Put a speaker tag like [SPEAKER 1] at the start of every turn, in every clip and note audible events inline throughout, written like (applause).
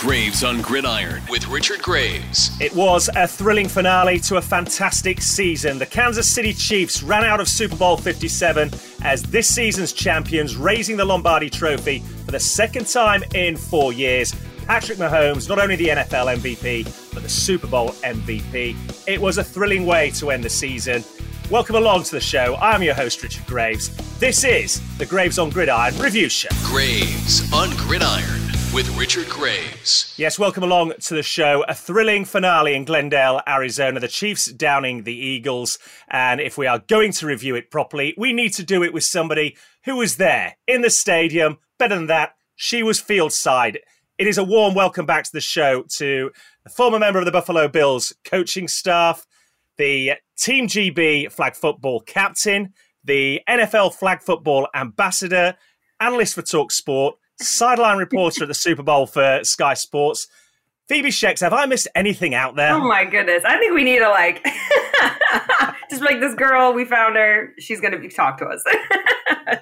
[SPEAKER 1] Graves on Gridiron with Richard Graves.
[SPEAKER 2] It was a thrilling finale to a fantastic season. The Kansas City Chiefs ran out of Super Bowl 57 as this season's champions, raising the Lombardi Trophy for the second time in four years. Patrick Mahomes, not only the NFL MVP, but the Super Bowl MVP. It was a thrilling way to end the season. Welcome along to the show. I'm your host, Richard Graves. This is the Graves on Gridiron review show.
[SPEAKER 1] Graves on Gridiron with Richard Graves.
[SPEAKER 2] Yes, welcome along to the show. A thrilling finale in Glendale, Arizona. The Chiefs downing the Eagles. And if we are going to review it properly, we need to do it with somebody who was there in the stadium. Better than that, she was field side. It is a warm welcome back to the show to the former member of the Buffalo Bills coaching staff, the Team GB flag football captain, the NFL flag football ambassador, analyst for Talk Sport, sideline reporter at the Super Bowl for Sky Sports. Phoebe Schechter, have I missed anything out there?
[SPEAKER 3] Oh my goodness. I think we need to like (laughs) just like this girl, we found her. She's gonna be talk to us. (laughs)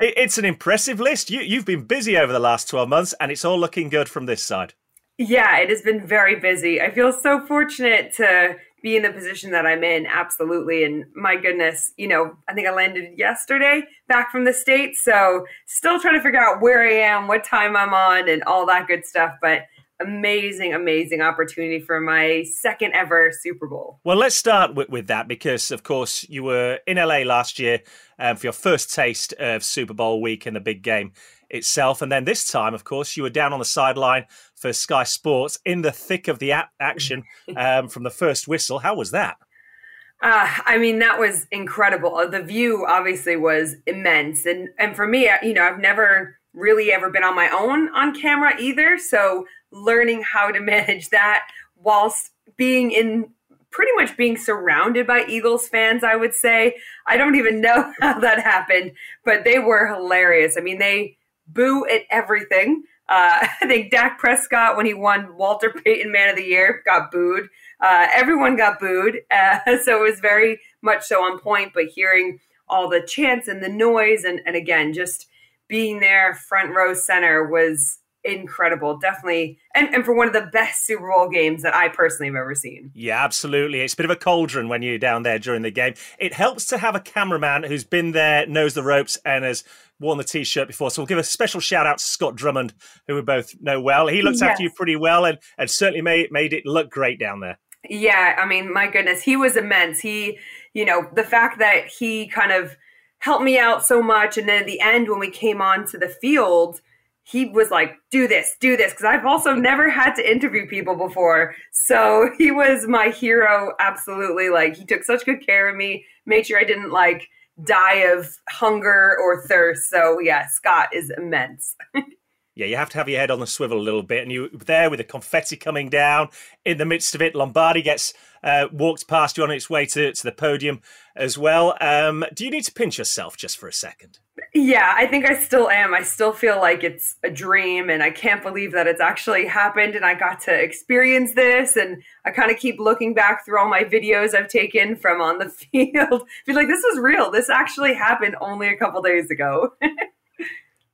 [SPEAKER 2] it's an impressive list. You you've been busy over the last 12 months and it's all looking good from this side.
[SPEAKER 3] Yeah, it has been very busy. I feel so fortunate to be in the position that I'm in, absolutely. And my goodness, you know, I think I landed yesterday back from the States. So still trying to figure out where I am, what time I'm on, and all that good stuff. But amazing, amazing opportunity for my second ever Super Bowl.
[SPEAKER 2] Well, let's start with, with that because, of course, you were in LA last year um, for your first taste of Super Bowl week in the big game itself. And then this time, of course, you were down on the sideline for Sky Sports in the thick of the a- action (laughs) um, from the first whistle. How was that?
[SPEAKER 3] Uh, I mean, that was incredible. The view obviously was immense. And, and for me, you know, I've never really ever been on my own on camera either. So learning how to (laughs) manage that whilst being in pretty much being surrounded by Eagles fans, I would say. I don't even (laughs) know how that happened, but they were hilarious. I mean, they boo at everything. Uh, (laughs) I think Dak Prescott, when he won Walter Payton Man of the Year, got booed. Uh, everyone got booed. Uh, (laughs) so it was very much so on point, but hearing all the chants and the noise, and, and again, just being there front row center was incredible. Definitely. And, and for one of the best Super Bowl games that I personally have ever seen.
[SPEAKER 2] Yeah, absolutely. It's a bit of a cauldron when you're down there during the game. It helps to have a cameraman who's been there, knows the ropes, and has worn the t-shirt before. So we'll give a special shout out to Scott Drummond, who we both know well. He looks yes. after you pretty well and, and certainly made, made it look great down there.
[SPEAKER 3] Yeah, I mean, my goodness, he was immense. He, you know, the fact that he kind of helped me out so much. And then at the end, when we came onto the field, he was like, do this, do this. Cause I've also never had to interview people before. So (laughs) he was my hero. Absolutely. Like he took such good care of me, made sure I didn't like die of hunger or thirst. So yeah, Scott is immense. (laughs)
[SPEAKER 2] yeah, you have to have your head on the swivel a little bit. And you there with the confetti coming down in the midst of it. Lombardi gets uh, walked past you on its way to, to the podium as well. Um, do you need to pinch yourself just for a second?
[SPEAKER 3] Yeah, I think I still am. I still feel like it's a dream and I can't believe that it's actually happened and I got to experience this. And I kind of keep looking back through all my videos I've taken from on the (laughs) field. Be like, this was real. This actually happened only a couple days ago. (laughs)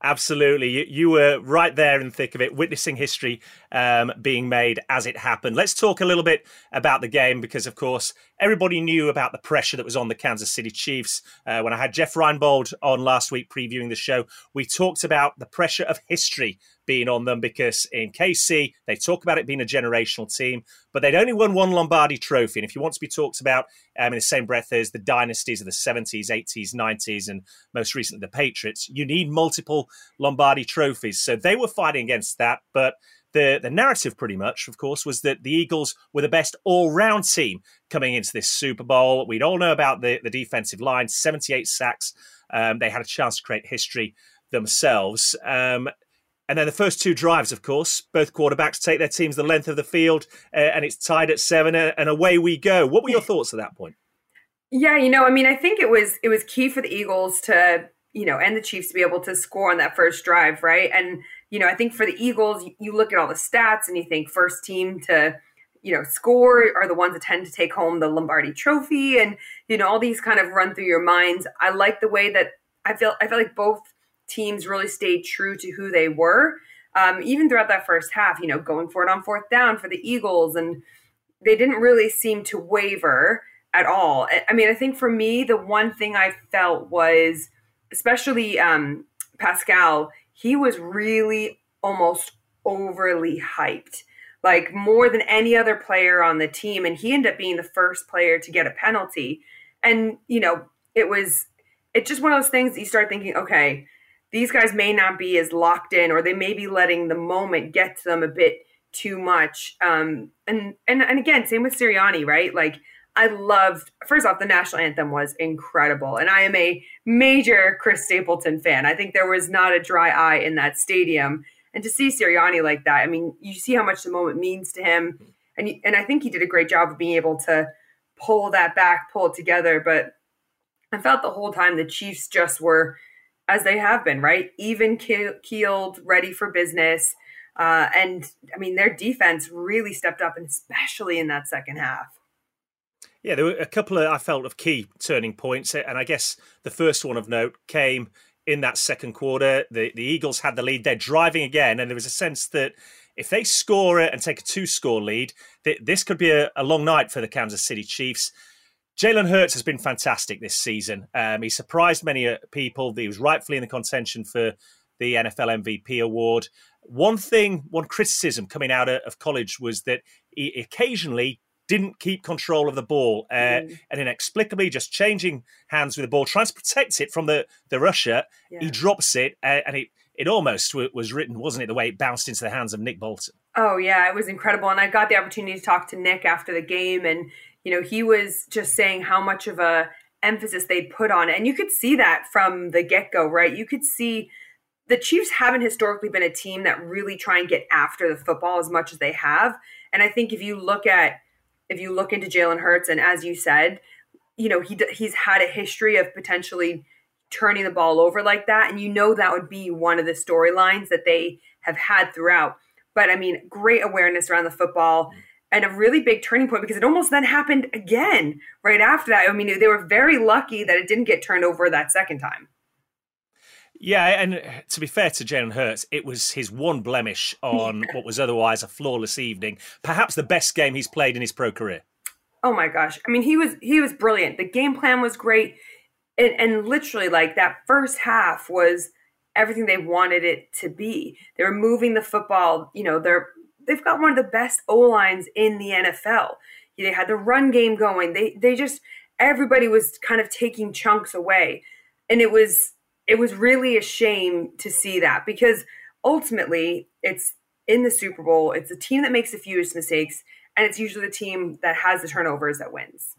[SPEAKER 2] Absolutely. You, you, were right there in the thick of it, witnessing history um, being made as it happened. Let's talk a little bit about the game because, of course, everybody knew about the pressure that was on the Kansas City Chiefs. Uh, when I had Jeff Reinbold on last week previewing the show, we talked about the pressure of history being on them because in KC, they talk about it being a generational team, but they'd only won one Lombardi trophy. And if you want to be talked about um, in the same breath as the dynasties of the 70s, 80s, 90s, and most recently the Patriots, you need multiple Lombardi trophies. So they were fighting against that, but the, the narrative pretty much, of course, was that the Eagles were the best all round team coming into this Super Bowl. We'd all know about the, the defensive line, 78 sacks. Um, they had a chance to create history themselves. Um, and then the first two drives, of course, both quarterbacks take their teams the length of the field, uh, and it's tied at seven, uh, and away we go. What were your thoughts at that point?
[SPEAKER 3] Yeah, you know, I mean, I think it was it was key for the Eagles to, you know, and the Chiefs to be able to score on that first drive, right? And you know, I think for the Eagles, you look at all the stats and you think first team to, you know, score are the ones that tend to take home the Lombardi Trophy, and you know, all these kind of run through your minds. I like the way that I feel. I feel like both teams really stayed true to who they were. Um, even throughout that first half, you know, going for it on fourth down for the Eagles, and they didn't really seem to waver at all. I mean, I think for me, the one thing I felt was, especially um, Pascal, he was really almost overly hyped, like more than any other player on the team. And he ended up being the first player to get a penalty. And, you know, it was, it's just one of those things that you start thinking, okay, these guys may not be as locked in or they may be letting the moment get to them a bit too much. Um, and, and, and again, same with Sirianni, right? Like, I loved, first off, the national anthem was incredible. And I am a major Chris Stapleton fan. I think there was not a dry eye in that stadium. And to see Sirianni like that, I mean, you see how much the moment means to him. And, and I think he did a great job of being able to pull that back, pull it together. But I felt the whole time the Chiefs just were, as they have been, right? Even keeled, ready for business. Uh, and I mean, their defense really stepped up, and especially in that second half.
[SPEAKER 2] Yeah, there were a couple of I felt of key turning points, and I guess the first one of note came in that second quarter. The the Eagles had the lead; they're driving again, and there was a sense that if they score it and take a two score lead, this could be a, a long night for the Kansas City Chiefs. Jalen Hurts has been fantastic this season. Um, he surprised many uh, people. He was rightfully in the contention for the NFL MVP award. One thing, one criticism coming out of college was that he occasionally didn't keep control of the ball uh, mm. and inexplicably just changing hands with the ball, trying to protect it from the, the rusher. Yeah. He drops it uh, and it, it almost was written, wasn't it, the way it bounced into the hands of Nick Bolton?
[SPEAKER 3] Oh, yeah, it was incredible. And I got the opportunity to talk to Nick after the game, and, you know, he was just saying how much of a emphasis they'd put on it. And you could see that from the get go, right? You could see the Chiefs haven't historically been a team that really try and get after the football as much as they have. And I think if you look at if you look into Jalen Hurts, and as you said, you know he he's had a history of potentially turning the ball over like that, and you know that would be one of the storylines that they have had throughout. But I mean, great awareness around the football and a really big turning point because it almost then happened again right after that. I mean, they were very lucky that it didn't get turned over that second time.
[SPEAKER 2] Yeah, and to be fair to Jalen Hurts, it was his one blemish (laughs) on yeah. what was otherwise a flawless evening. Perhaps the best game he's played in his pro career.
[SPEAKER 3] Oh my gosh! I mean, he was he was brilliant. The game plan was great, and, and literally, like that first half was everything they wanted it to be. They were moving the football. You know, they're they've got one of the best O lines in the NFL. They had the run game going. They they just everybody was kind of taking chunks away, and it was it was really a shame to see that because ultimately it's in the Super Bowl, it's the team that makes the fewest mistakes, and it's usually the team that has the turnovers that wins.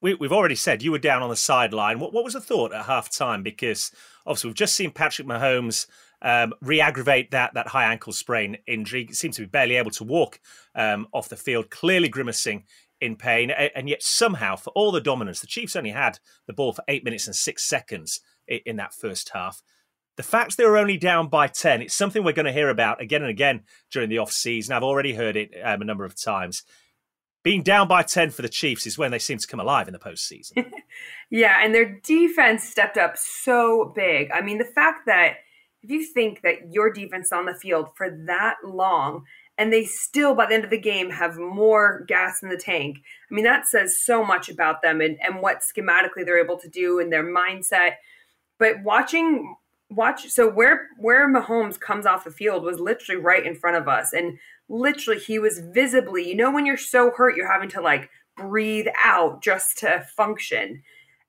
[SPEAKER 2] We, have already said you were down on the sideline. What, what was the thought at half time? Because obviously, we've just seen Patrick Mahomes um, re aggravate that, that high ankle sprain injury. Seems to be barely able to walk um, off the field, clearly grimacing in pain. And yet, somehow, for all the dominance, the Chiefs only had the ball for eight minutes and six seconds in that first half. The fact they were only down by 10, it's something we're going to hear about again and again during the off-season. I've already heard it um, a number of times. Being down by 10 for the Chiefs is when they seem to come alive in the postseason. (laughs)
[SPEAKER 3] yeah, and their defense stepped up so big. I mean, the fact that if you think that your defense on the field for that long and they still by the end of the game have more gas in the tank i mean that says so much about them and, and what schematically they're able to do and their mindset. But watching watch so where where Mahomes comes off the field was literally right in front of us. And literally he was visibly you know when you're so hurt you're having to like breathe out just to function.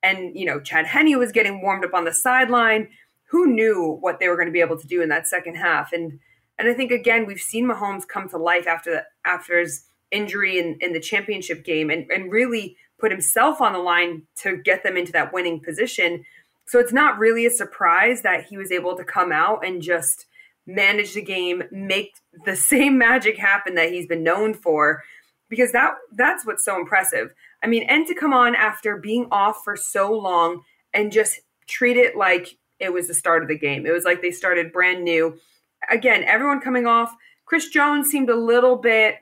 [SPEAKER 3] And you know Chad Henne was getting warmed up on the sideline who knew what they were going to be able to do in that second half and and I think again we've seen Mahomes come to life after the, after his injury in, in the championship game and, and really put himself on the line to get them into that winning position so it's not really a surprise that he was able to come out and just manage the game, make the (laughs) same magic happen that he's been known for because that that's what's so impressive. I mean, and to come on after being off for so long and just treat it like it was the start of the game. It was like they started brand new. Again, everyone coming off. Chris Jones seemed a little bit,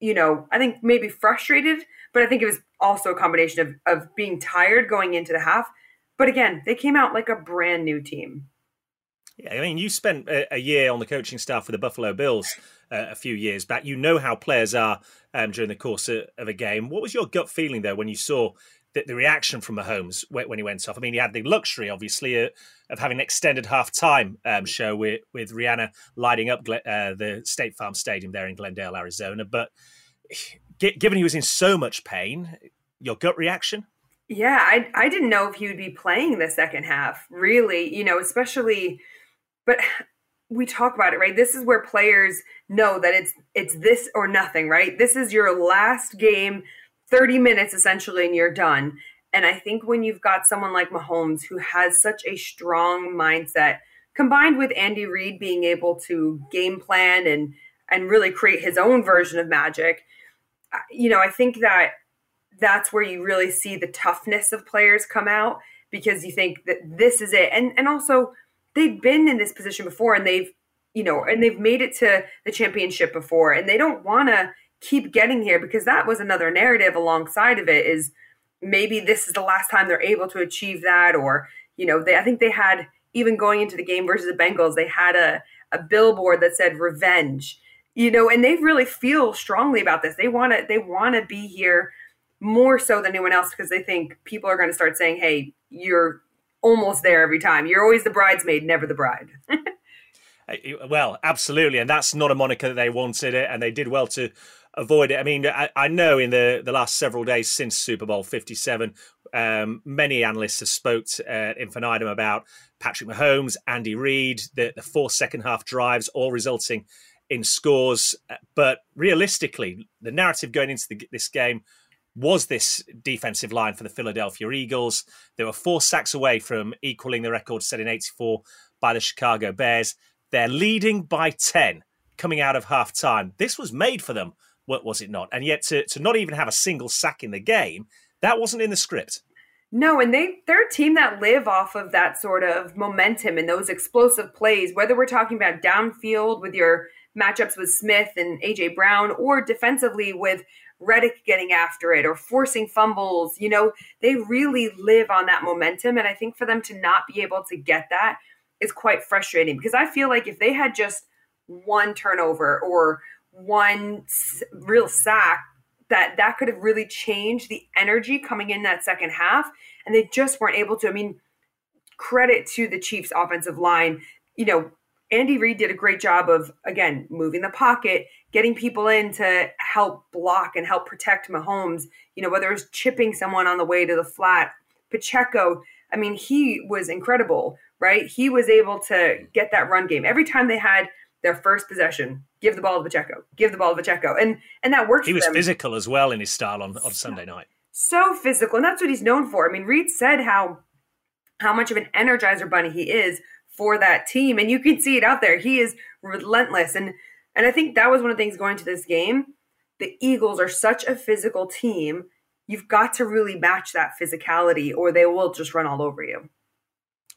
[SPEAKER 3] you know, I think maybe frustrated, but I think it was also a combination of, of being tired going into the half but again, they came out like a brand new team.
[SPEAKER 2] Yeah, I mean, you spent a, year on the coaching staff with the Buffalo Bills uh, a few years back. You know how players are um, during the course of, a game. What was your gut feeling there when you saw the, the reaction from Mahomes when he went off? I mean, he had the luxury, obviously, uh, of having an extended halftime um, show with, with Rihanna lighting up uh, the State Farm Stadium there in Glendale, Arizona. But given he was in so much pain, your gut reaction?
[SPEAKER 3] Yeah, I I didn't know if he would be playing the second half. Really, you know, especially but we talk about it, right? This is where players know that it's it's this or nothing, right? This is your last game, 30 minutes essentially and you're done. And I think when you've got someone like Mahomes who has such a strong mindset combined with Andy Reid being able to game plan and and really create his own version of magic, uh, you know, I think that that's where you really see the toughness of players come out because you think that this is it. And and also they've been in this position before and they've you know and they've made it to the championship before and they don't want to keep getting here because that was another narrative alongside of it is maybe this is the last time they're able to achieve that or you know they I think they had even going into the game versus the Bengals they had a a billboard that said revenge you know and they really feel strongly about this. They want to they want to be here more so than anyone else because they think people are going to start saying hey you're almost there every time. You're always the bridesmaid never the bride. (laughs)
[SPEAKER 2] Well absolutely and that's not a moniker that they wanted it and they did well to avoid it i mean i, I know in the, the last several days since super bowl 57 um, many analysts have spoke uh, infinitum about patrick mahomes andy reid the, the four second half drives all resulting in scores but realistically the narrative going into the, this game was this defensive line for the Philadelphia Eagles. They were four sacks away from equaling the record set in 84 by the Chicago Bears. They're leading by 10 coming out of half time. This was made for them, was it not? And yet to, to not even have a single sack in the game, that wasn't in the script.
[SPEAKER 3] No, and they they're a team that live off of that sort of momentum and those explosive plays, whether we're talking about downfield with your matchups with Smith and AJ Brown or defensively with Reddick getting after it or forcing fumbles. You know, they really live on that momentum. And I think for them to not be able to get that is quite frustrating because I feel like if they had just one turnover or one real sack, that that could have really changed the energy coming in that second half. And they just weren't able to. I mean, credit to the Chiefs offensive line. You know, Andy Reid did a great job of, again, moving the pocket, getting people in to help block and help protect Mahomes. You know, whether it was chipping someone on the way to the flat, Pacheco, I mean, he was incredible, right? He was able to get that run game. Every time they had their first possession, give the ball to Pacheco, give the ball to Pacheco. And and that worked.
[SPEAKER 2] He was
[SPEAKER 3] them.
[SPEAKER 2] physical as well in his style on, on Sunday night.
[SPEAKER 3] So physical. And that's what he's known for. I mean, Reid said how how much of an energizer bunny he is for that team. And you can see it out there. He is relentless. And and I think that was one of the things going to this game. The Eagles are such a physical team. You've got to really match that physicality or they will just run all over you.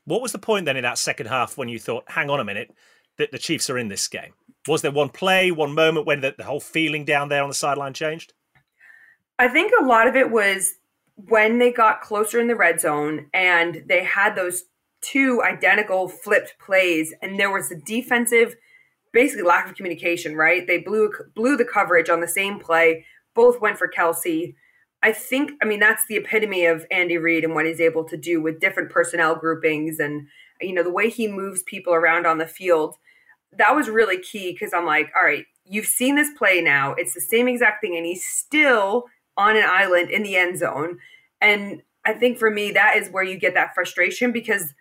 [SPEAKER 2] What was the point then in that second half when you thought, hang on a minute, that the Chiefs are in this game? Was there one play, one moment when the, the whole feeling down there on the sideline changed?
[SPEAKER 3] I think a lot of it was when they got closer in the red zone and they had those two identical flipped plays, and there was a defensive, basically lack of communication. Right? They blew blew the coverage on the same play. Both went for Kelce. I think, I mean, that's the epitome of Andy Reid and what he's able to do with different personnel groupings and, you know, the way he moves people around on the field. That was really key because I'm like, all right, you've seen this play now. It's the same exact thing. And he's still on an island in the end zone. And I think for me, that is where you get that frustration because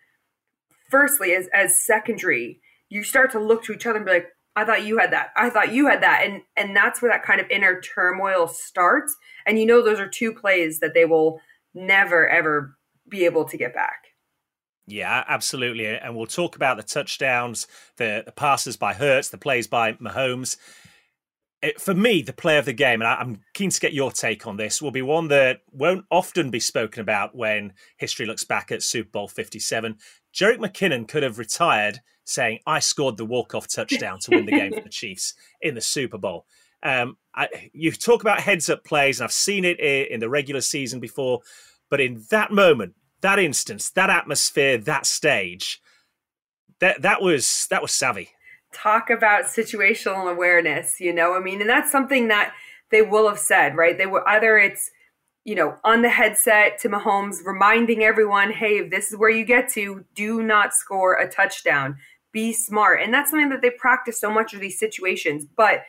[SPEAKER 3] firstly as as secondary you start to look to each other and be like i thought you had that i thought you had that and and that's where that kind of inner turmoil starts and you know those are two plays that they will never ever be able to get back
[SPEAKER 2] yeah, absolutely. And we'll talk about the touchdowns, the, the passes by Hurts, the plays by Mahomes. It, for me, the play of the game, and I, I'm keen to get your take on this, will be one that won't often be spoken about when history looks back at Super Bowl 57. Jerick McKinnon could have retired saying, I scored the walk-off touchdown to win the game for the (laughs) Chiefs in the Super Bowl. Um, I, you talk about heads-up plays, and I've seen it in the regular season before, but in that moment, that instance, that atmosphere, that stage, that that was that was savvy.
[SPEAKER 3] Talk about situational awareness, you know. I mean, and that's something that they will have said, right? They were either it's you know on the headset to Mahomes, reminding everyone, "Hey, if this is where you get to. Do not score a touchdown. Be smart." And that's something that they practice so much of these situations, but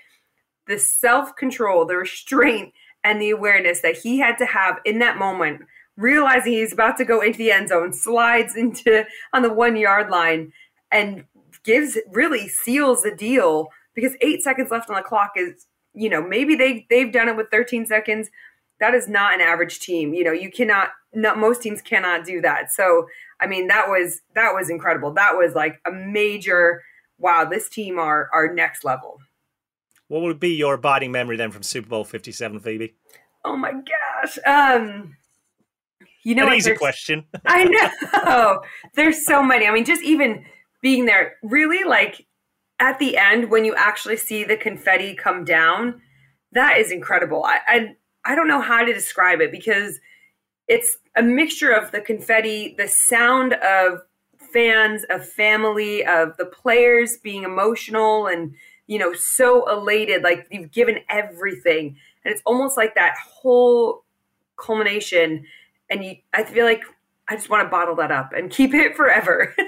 [SPEAKER 3] the self control, the restraint, and the awareness that he had to have in that moment, realizing he's about to go into the end zone, slides into on the one yard line, and gives really seals the deal because eight seconds left on the clock is, you know, maybe they they've done it with 13 seconds. That is not an average team. You know, you cannot. Not most teams cannot do that. So, I mean, that was that was incredible. That was like a major. Wow, this team are are next level.
[SPEAKER 2] What would be your abiding memory then from Super Bowl 57, Phoebe?
[SPEAKER 3] Oh my gosh. Um, you know,
[SPEAKER 2] an easy question. (laughs)
[SPEAKER 3] I know. (laughs) There's so many. I mean, just even being there, really like at the end when you actually see the confetti come down, that is incredible. I I, I don't know how to describe it because it's a mixture of the confetti, the sound of fans, of family, of the players being emotional and you know so elated, like you've given everything, and it's almost like that whole culmination. And you, I feel like I just want to bottle that up and keep it forever. (laughs)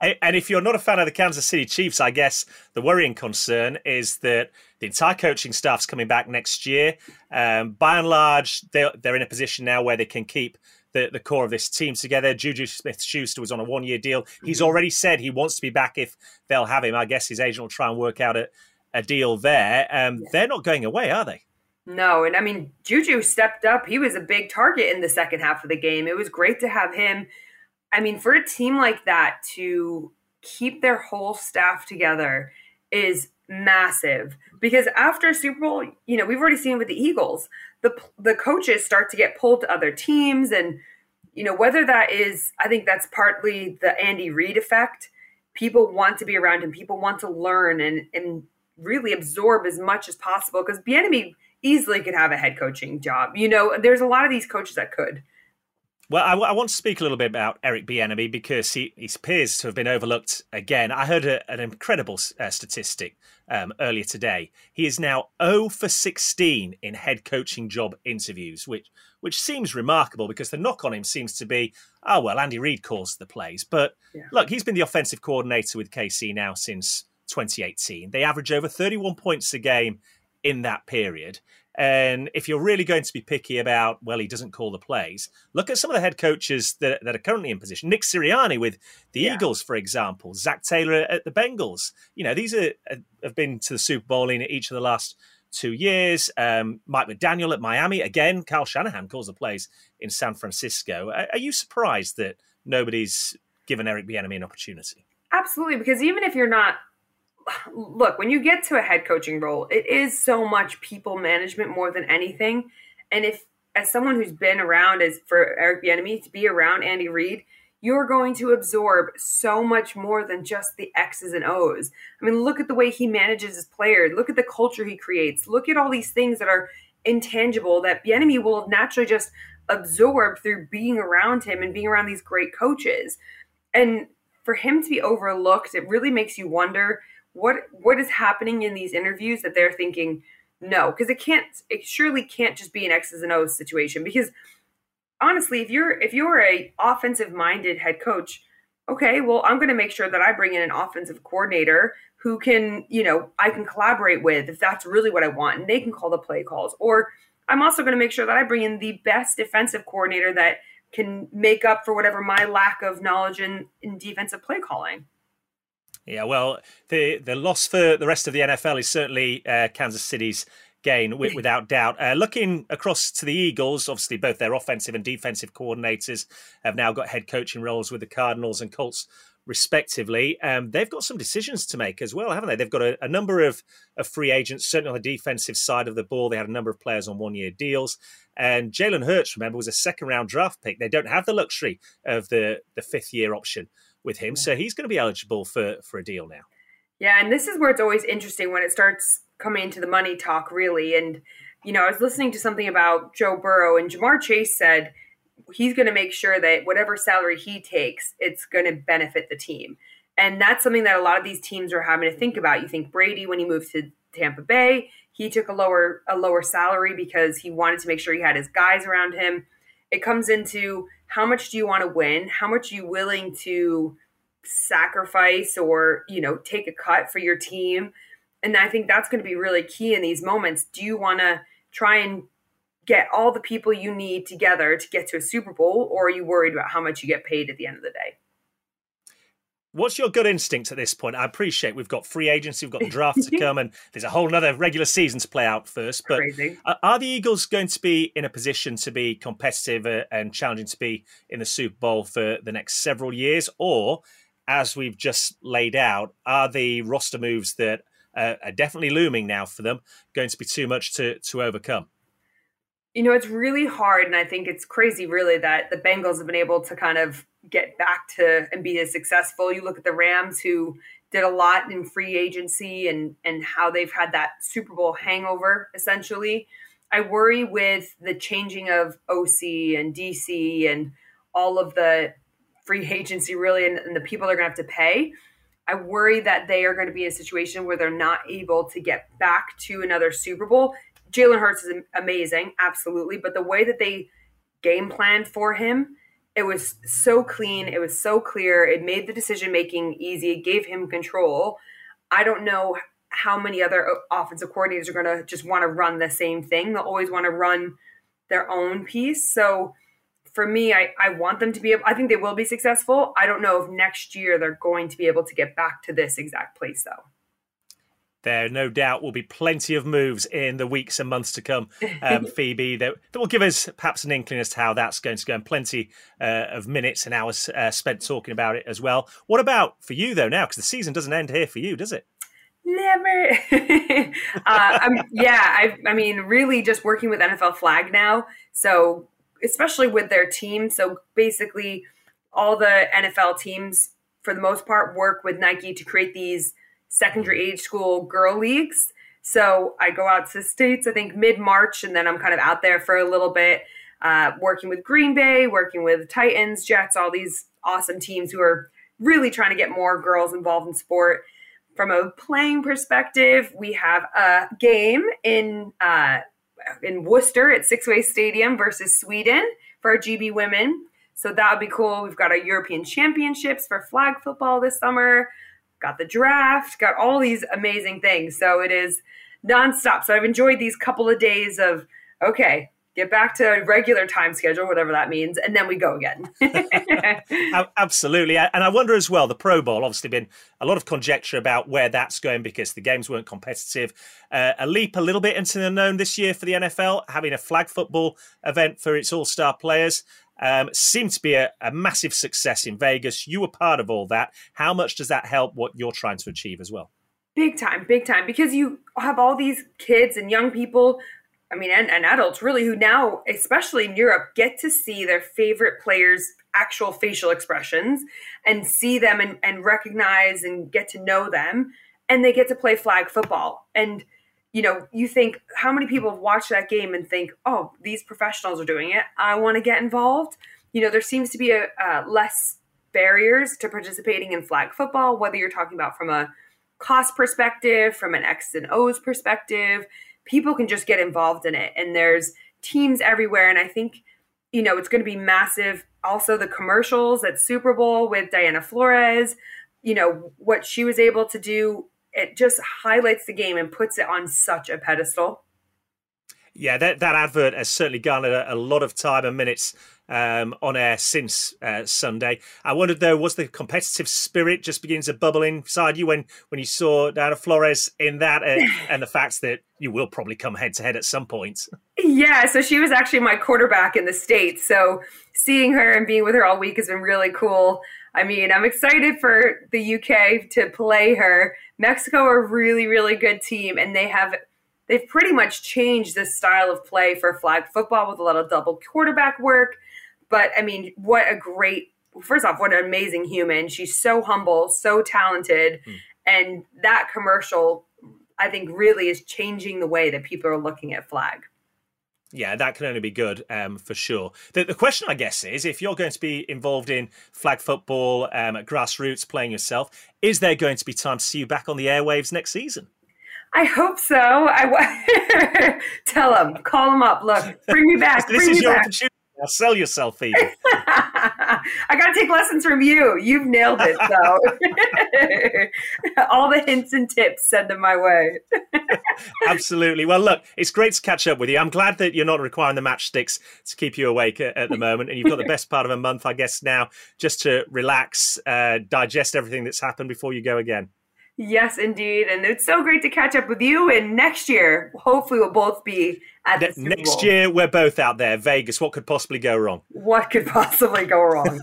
[SPEAKER 2] And if you're not a fan of the Kansas City Chiefs, I guess the worrying concern is that the entire coaching staff's coming back next year. Um, by and large, they're, they're in a position now where they can keep the, the core of this team together. Juju Smith Schuster was on a one year deal. He's already said he wants to be back if they'll have him. I guess his agent will try and work out a, a deal there. Um, They're not going away, are they?
[SPEAKER 3] No, and I mean Juju stepped up. He was a big target in the second half of the game. It was great to have him. I mean, for a team like that to keep their whole staff together is massive because after Super Bowl, you know, we've already seen with the Eagles, the the coaches start to get pulled to other teams and you know, whether that is I think that's partly the Andy Reid effect. People want to be around him, people want to learn and and really absorb as much as possible because Bieniemy easily could have a head coaching job. You know, there's a lot of these coaches that could.
[SPEAKER 2] Well, I, I want to speak a little bit about Eric Bieniemy because he, he appears to have been overlooked again. I heard a, an incredible uh, statistic um, earlier today. He is now 0 for 16 in head coaching job interviews, which which seems remarkable because the knock on him seems to be, oh well, Andy Reid calls the plays, but
[SPEAKER 3] Yeah.
[SPEAKER 2] look, he's been the offensive coordinator with KC now since 2018. They average over 31 points a game in that period. And if you're really going to be picky about, well, he doesn't call the plays, look at some of the head coaches that, that are currently in position. Nick Sirianni with the
[SPEAKER 3] Yeah.
[SPEAKER 2] Eagles, for example. Zac Taylor at the Bengals. You know, these are have been to the Super Bowl in each of the last two years. Um, Mike McDaniel at Miami. Again, Kyle Shanahan calls the plays in San Francisco. Are, are you surprised that nobody's given Eric Bieniemy an opportunity?
[SPEAKER 3] Absolutely, because even if you're not, look, when you get to a head coaching role, it is so much people management more than anything. And if, as someone who's been around as for Eric Bieniemy to be around Andy Reid, you're going to absorb so much more than just the X's and O's. I mean, look at the way he manages his players. Look at the culture he creates. Look at all these things that are intangible that Bieniemy will naturally just absorb through being around him and being around these great coaches. And for him to be overlooked, it really makes you wonder what what is happening in these interviews that they're thinking no, because it can't it surely can't just be an X's and O's situation because honestly, if you're if you're a offensive minded head coach, okay, well, I'm going to make sure that I bring in an offensive coordinator who can, you know, I can collaborate with if that's really what I want, and they can call the play calls. Or I'm also going to make sure that I bring in the best defensive coordinator that can make up for whatever my lack of knowledge in, in defensive play calling.
[SPEAKER 2] Yeah, well, the the loss for the rest of the NFL is certainly uh, Kansas City's gain, wi- without doubt. Uh, looking across to the Eagles, obviously both their offensive and defensive coordinators have now got head coaching roles with the Cardinals and Colts, respectively. Um, they've got some decisions to make as well, haven't they? They've got a, a number of, of free agents, certainly on the defensive side of the ball. They had a number of players on one year deals. And Jalen Hurts, remember, was a second round draft pick. They don't have the luxury of the, the fifth year option with him. So he's going to be eligible for, for a deal now.
[SPEAKER 3] Yeah, and this is where it's always interesting when it starts coming into the money talk, really. And, you know, I was listening to something about Joe Burrow, and Ja'Marr Chase said he's going to make sure that whatever salary he takes, it's going to benefit the team. And that's something that a lot of these teams are having to think about. You think Brady when he moved to Tampa Bay, he took a lower a lower salary because he wanted to make sure he had his guys around him. It comes into how much do you want to win? How much are you willing to sacrifice or, you know, take a cut for your team? And I think that's going to be really key in these moments. Do you want to try and get all the people you need together to get to a Super Bowl, or are you worried about how much you get paid at the end of the day?
[SPEAKER 2] What's your gut instinct at this point? I appreciate we've got free agency, we've got the draft to (laughs) come, and there's a whole other regular season to play out first. But Crazy. are the Eagles going to be in a position to be competitive uh, and challenging to be in the Super Bowl for the next several years? Or, as we've just laid out, are the roster moves that uh, are definitely looming now for them going to be too much to, to overcome?
[SPEAKER 3] You know, it's really hard, and I think it's crazy, really, that the Bengals have been able to kind of get back to and be as successful. You look at the Rams, who did a lot in free agency, and and how they've had that Super Bowl hangover, essentially. I worry with the changing of OC and DC and all of the free agency, really, and, and the people they're going to have to pay. I worry that they are going to be in a situation where they're not able to get back to another Super Bowl Jalen Hurts is amazing, absolutely. But the way that they game planned for him, it was so clean. It was so clear. It made the decision making easy. It gave him control. I don't know how many other uh, offensive coordinators are going to just want to run the same thing. They'll always want to run their own piece. So for me, I, I want them to be, I think they will be successful. I don't know if next year they're going to be able to get back to this exact place, though
[SPEAKER 2] there no doubt will be plenty of moves in the weeks and months to come, um, (laughs) Phoebe, that, that will give us perhaps an inkling as to how that's going to go and plenty uh, of minutes and hours uh, spent talking about it as well. What about for you, though, now? Because the season doesn't end here for you, does it?
[SPEAKER 3] Never. (laughs) uh, yeah, I, I mean, really just working with NFL Flag now. So, especially with their team. So, basically, all the NFL teams, for the most part, work with Nike to create these secondary age school girl leagues. So I go out to the States, I think mid March, and then I'm kind of out there for a little bit, uh, working with Green Bay, working with Titans, Jets, all these awesome teams who are really trying to get more girls involved in sport. From a playing perspective, we have a game in uh, in Worcester at Sixway Stadium versus Sweden for our GB women. So that would be cool. We've got our European Championships for flag football this summer got the draft, got all these amazing things. So it is nonstop. So I've enjoyed these couple of days of, okay, get back to regular time schedule, whatever that means, and then we go again. (laughs) (laughs)
[SPEAKER 2] Absolutely. And I wonder as well, the Pro Bowl, obviously been a lot of conjecture about where that's going because the games weren't competitive. Uh, a leap a little bit into the unknown this year for the NFL, having a flag football event for its all star players um, seemed to be a, a, massive success in Vegas. You were part of all that. How much does that help what you're trying to achieve as well?
[SPEAKER 3] Big time, big time. Because you have all these kids and young people, I mean, and, and adults really, who now, especially in Europe, get to see their favorite players' actual facial expressions and see them and, and recognize and get to know them. And they get to play flag football. And you know, you think how many people have watched that game and think, oh, these professionals are doing it. I want to get involved. You know, there seems to be a less barriers to participating in flag football, whether you're talking about from a cost perspective, from an X and O's perspective. People can just get involved in it, and there's teams everywhere. And I think, you know, it's going to be massive. Also, the commercials at Super Bowl with Diana Flores, you know, what she was able to do it just highlights the game and puts it on such a pedestal.
[SPEAKER 2] Yeah, that, that advert has certainly garnered a, a lot of time and minutes um, on air since uh, Sunday. I wondered though, was the competitive spirit just beginning to bubble inside you when when you saw Diana Flores in that, uh, (laughs) and the fact that you will probably come head to head at some point?
[SPEAKER 3] Yeah, so she was actually my quarterback in the states. So seeing her and being with her all week has been really cool. I mean, I'm excited for the UK to play her. Mexico are a really, really good team, and they have they've pretty much changed the style of play for flag football with a lot of double quarterback work. But I mean, what a great first off, what an amazing human. She's so humble, so talented, mm. and that commercial I think really is changing the way that people are looking at flag.
[SPEAKER 2] Yeah, that can only be good um, for sure. The, the, question, I guess, is if you're going to be involved in flag football um, at grassroots, playing yourself, is there going to be time to see you back on the airwaves next season?
[SPEAKER 3] I hope so. I (laughs) tell them, call them up. Look, bring me (laughs) back.
[SPEAKER 2] this
[SPEAKER 3] bring
[SPEAKER 2] is your
[SPEAKER 3] back.
[SPEAKER 2] opportunity. Now sell yourself, Phoebe. (laughs)
[SPEAKER 3] I got to take lessons from you. You've nailed it. So, (laughs) all the hints and tips, send them my way. (laughs)
[SPEAKER 2] Absolutely. Well, look, it's great to catch up with you. I'm glad that you're not requiring the matchsticks to keep you awake at, the moment, and you've got the best part of a month, I guess, now just to relax, uh, digest everything that's happened before you go again.
[SPEAKER 3] Yes, indeed. And it's so great to catch up with you. And next year, hopefully, we'll both be at the
[SPEAKER 2] ne- Next year, we're both out there. Vegas, what could possibly go wrong?
[SPEAKER 3] What could possibly go wrong? (laughs) (laughs)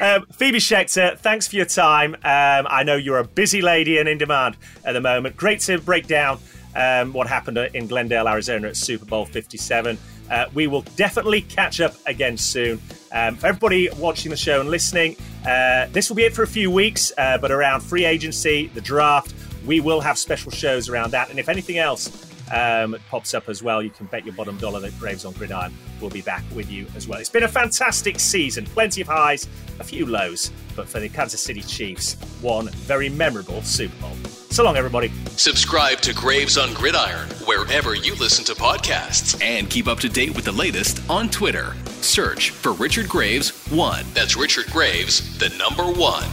[SPEAKER 2] um, Phoebe Schechter, thanks for your time. Um, I know you're a busy lady and in demand at the moment. Great to break down um, what happened in Glendale, Arizona at Super Bowl 57. Uh, we will definitely catch up again soon. Um, for everybody watching the show and listening, uh, this will be it for a few weeks, uh, but around free agency, the draft, we will have special shows around that. And if anything else um, pops up as well, you can bet your bottom dollar that Graves on Gridiron will be back with you as well. It's been a fantastic season, plenty of highs, a few lows, but for the Kansas City Chiefs, one very memorable Super Bowl. So long, everybody.
[SPEAKER 1] Subscribe to Graves on Gridiron wherever you listen to podcasts and keep up to date with the latest on Twitter. Search for Richard Graves 1. That's Richard Graves, the number one.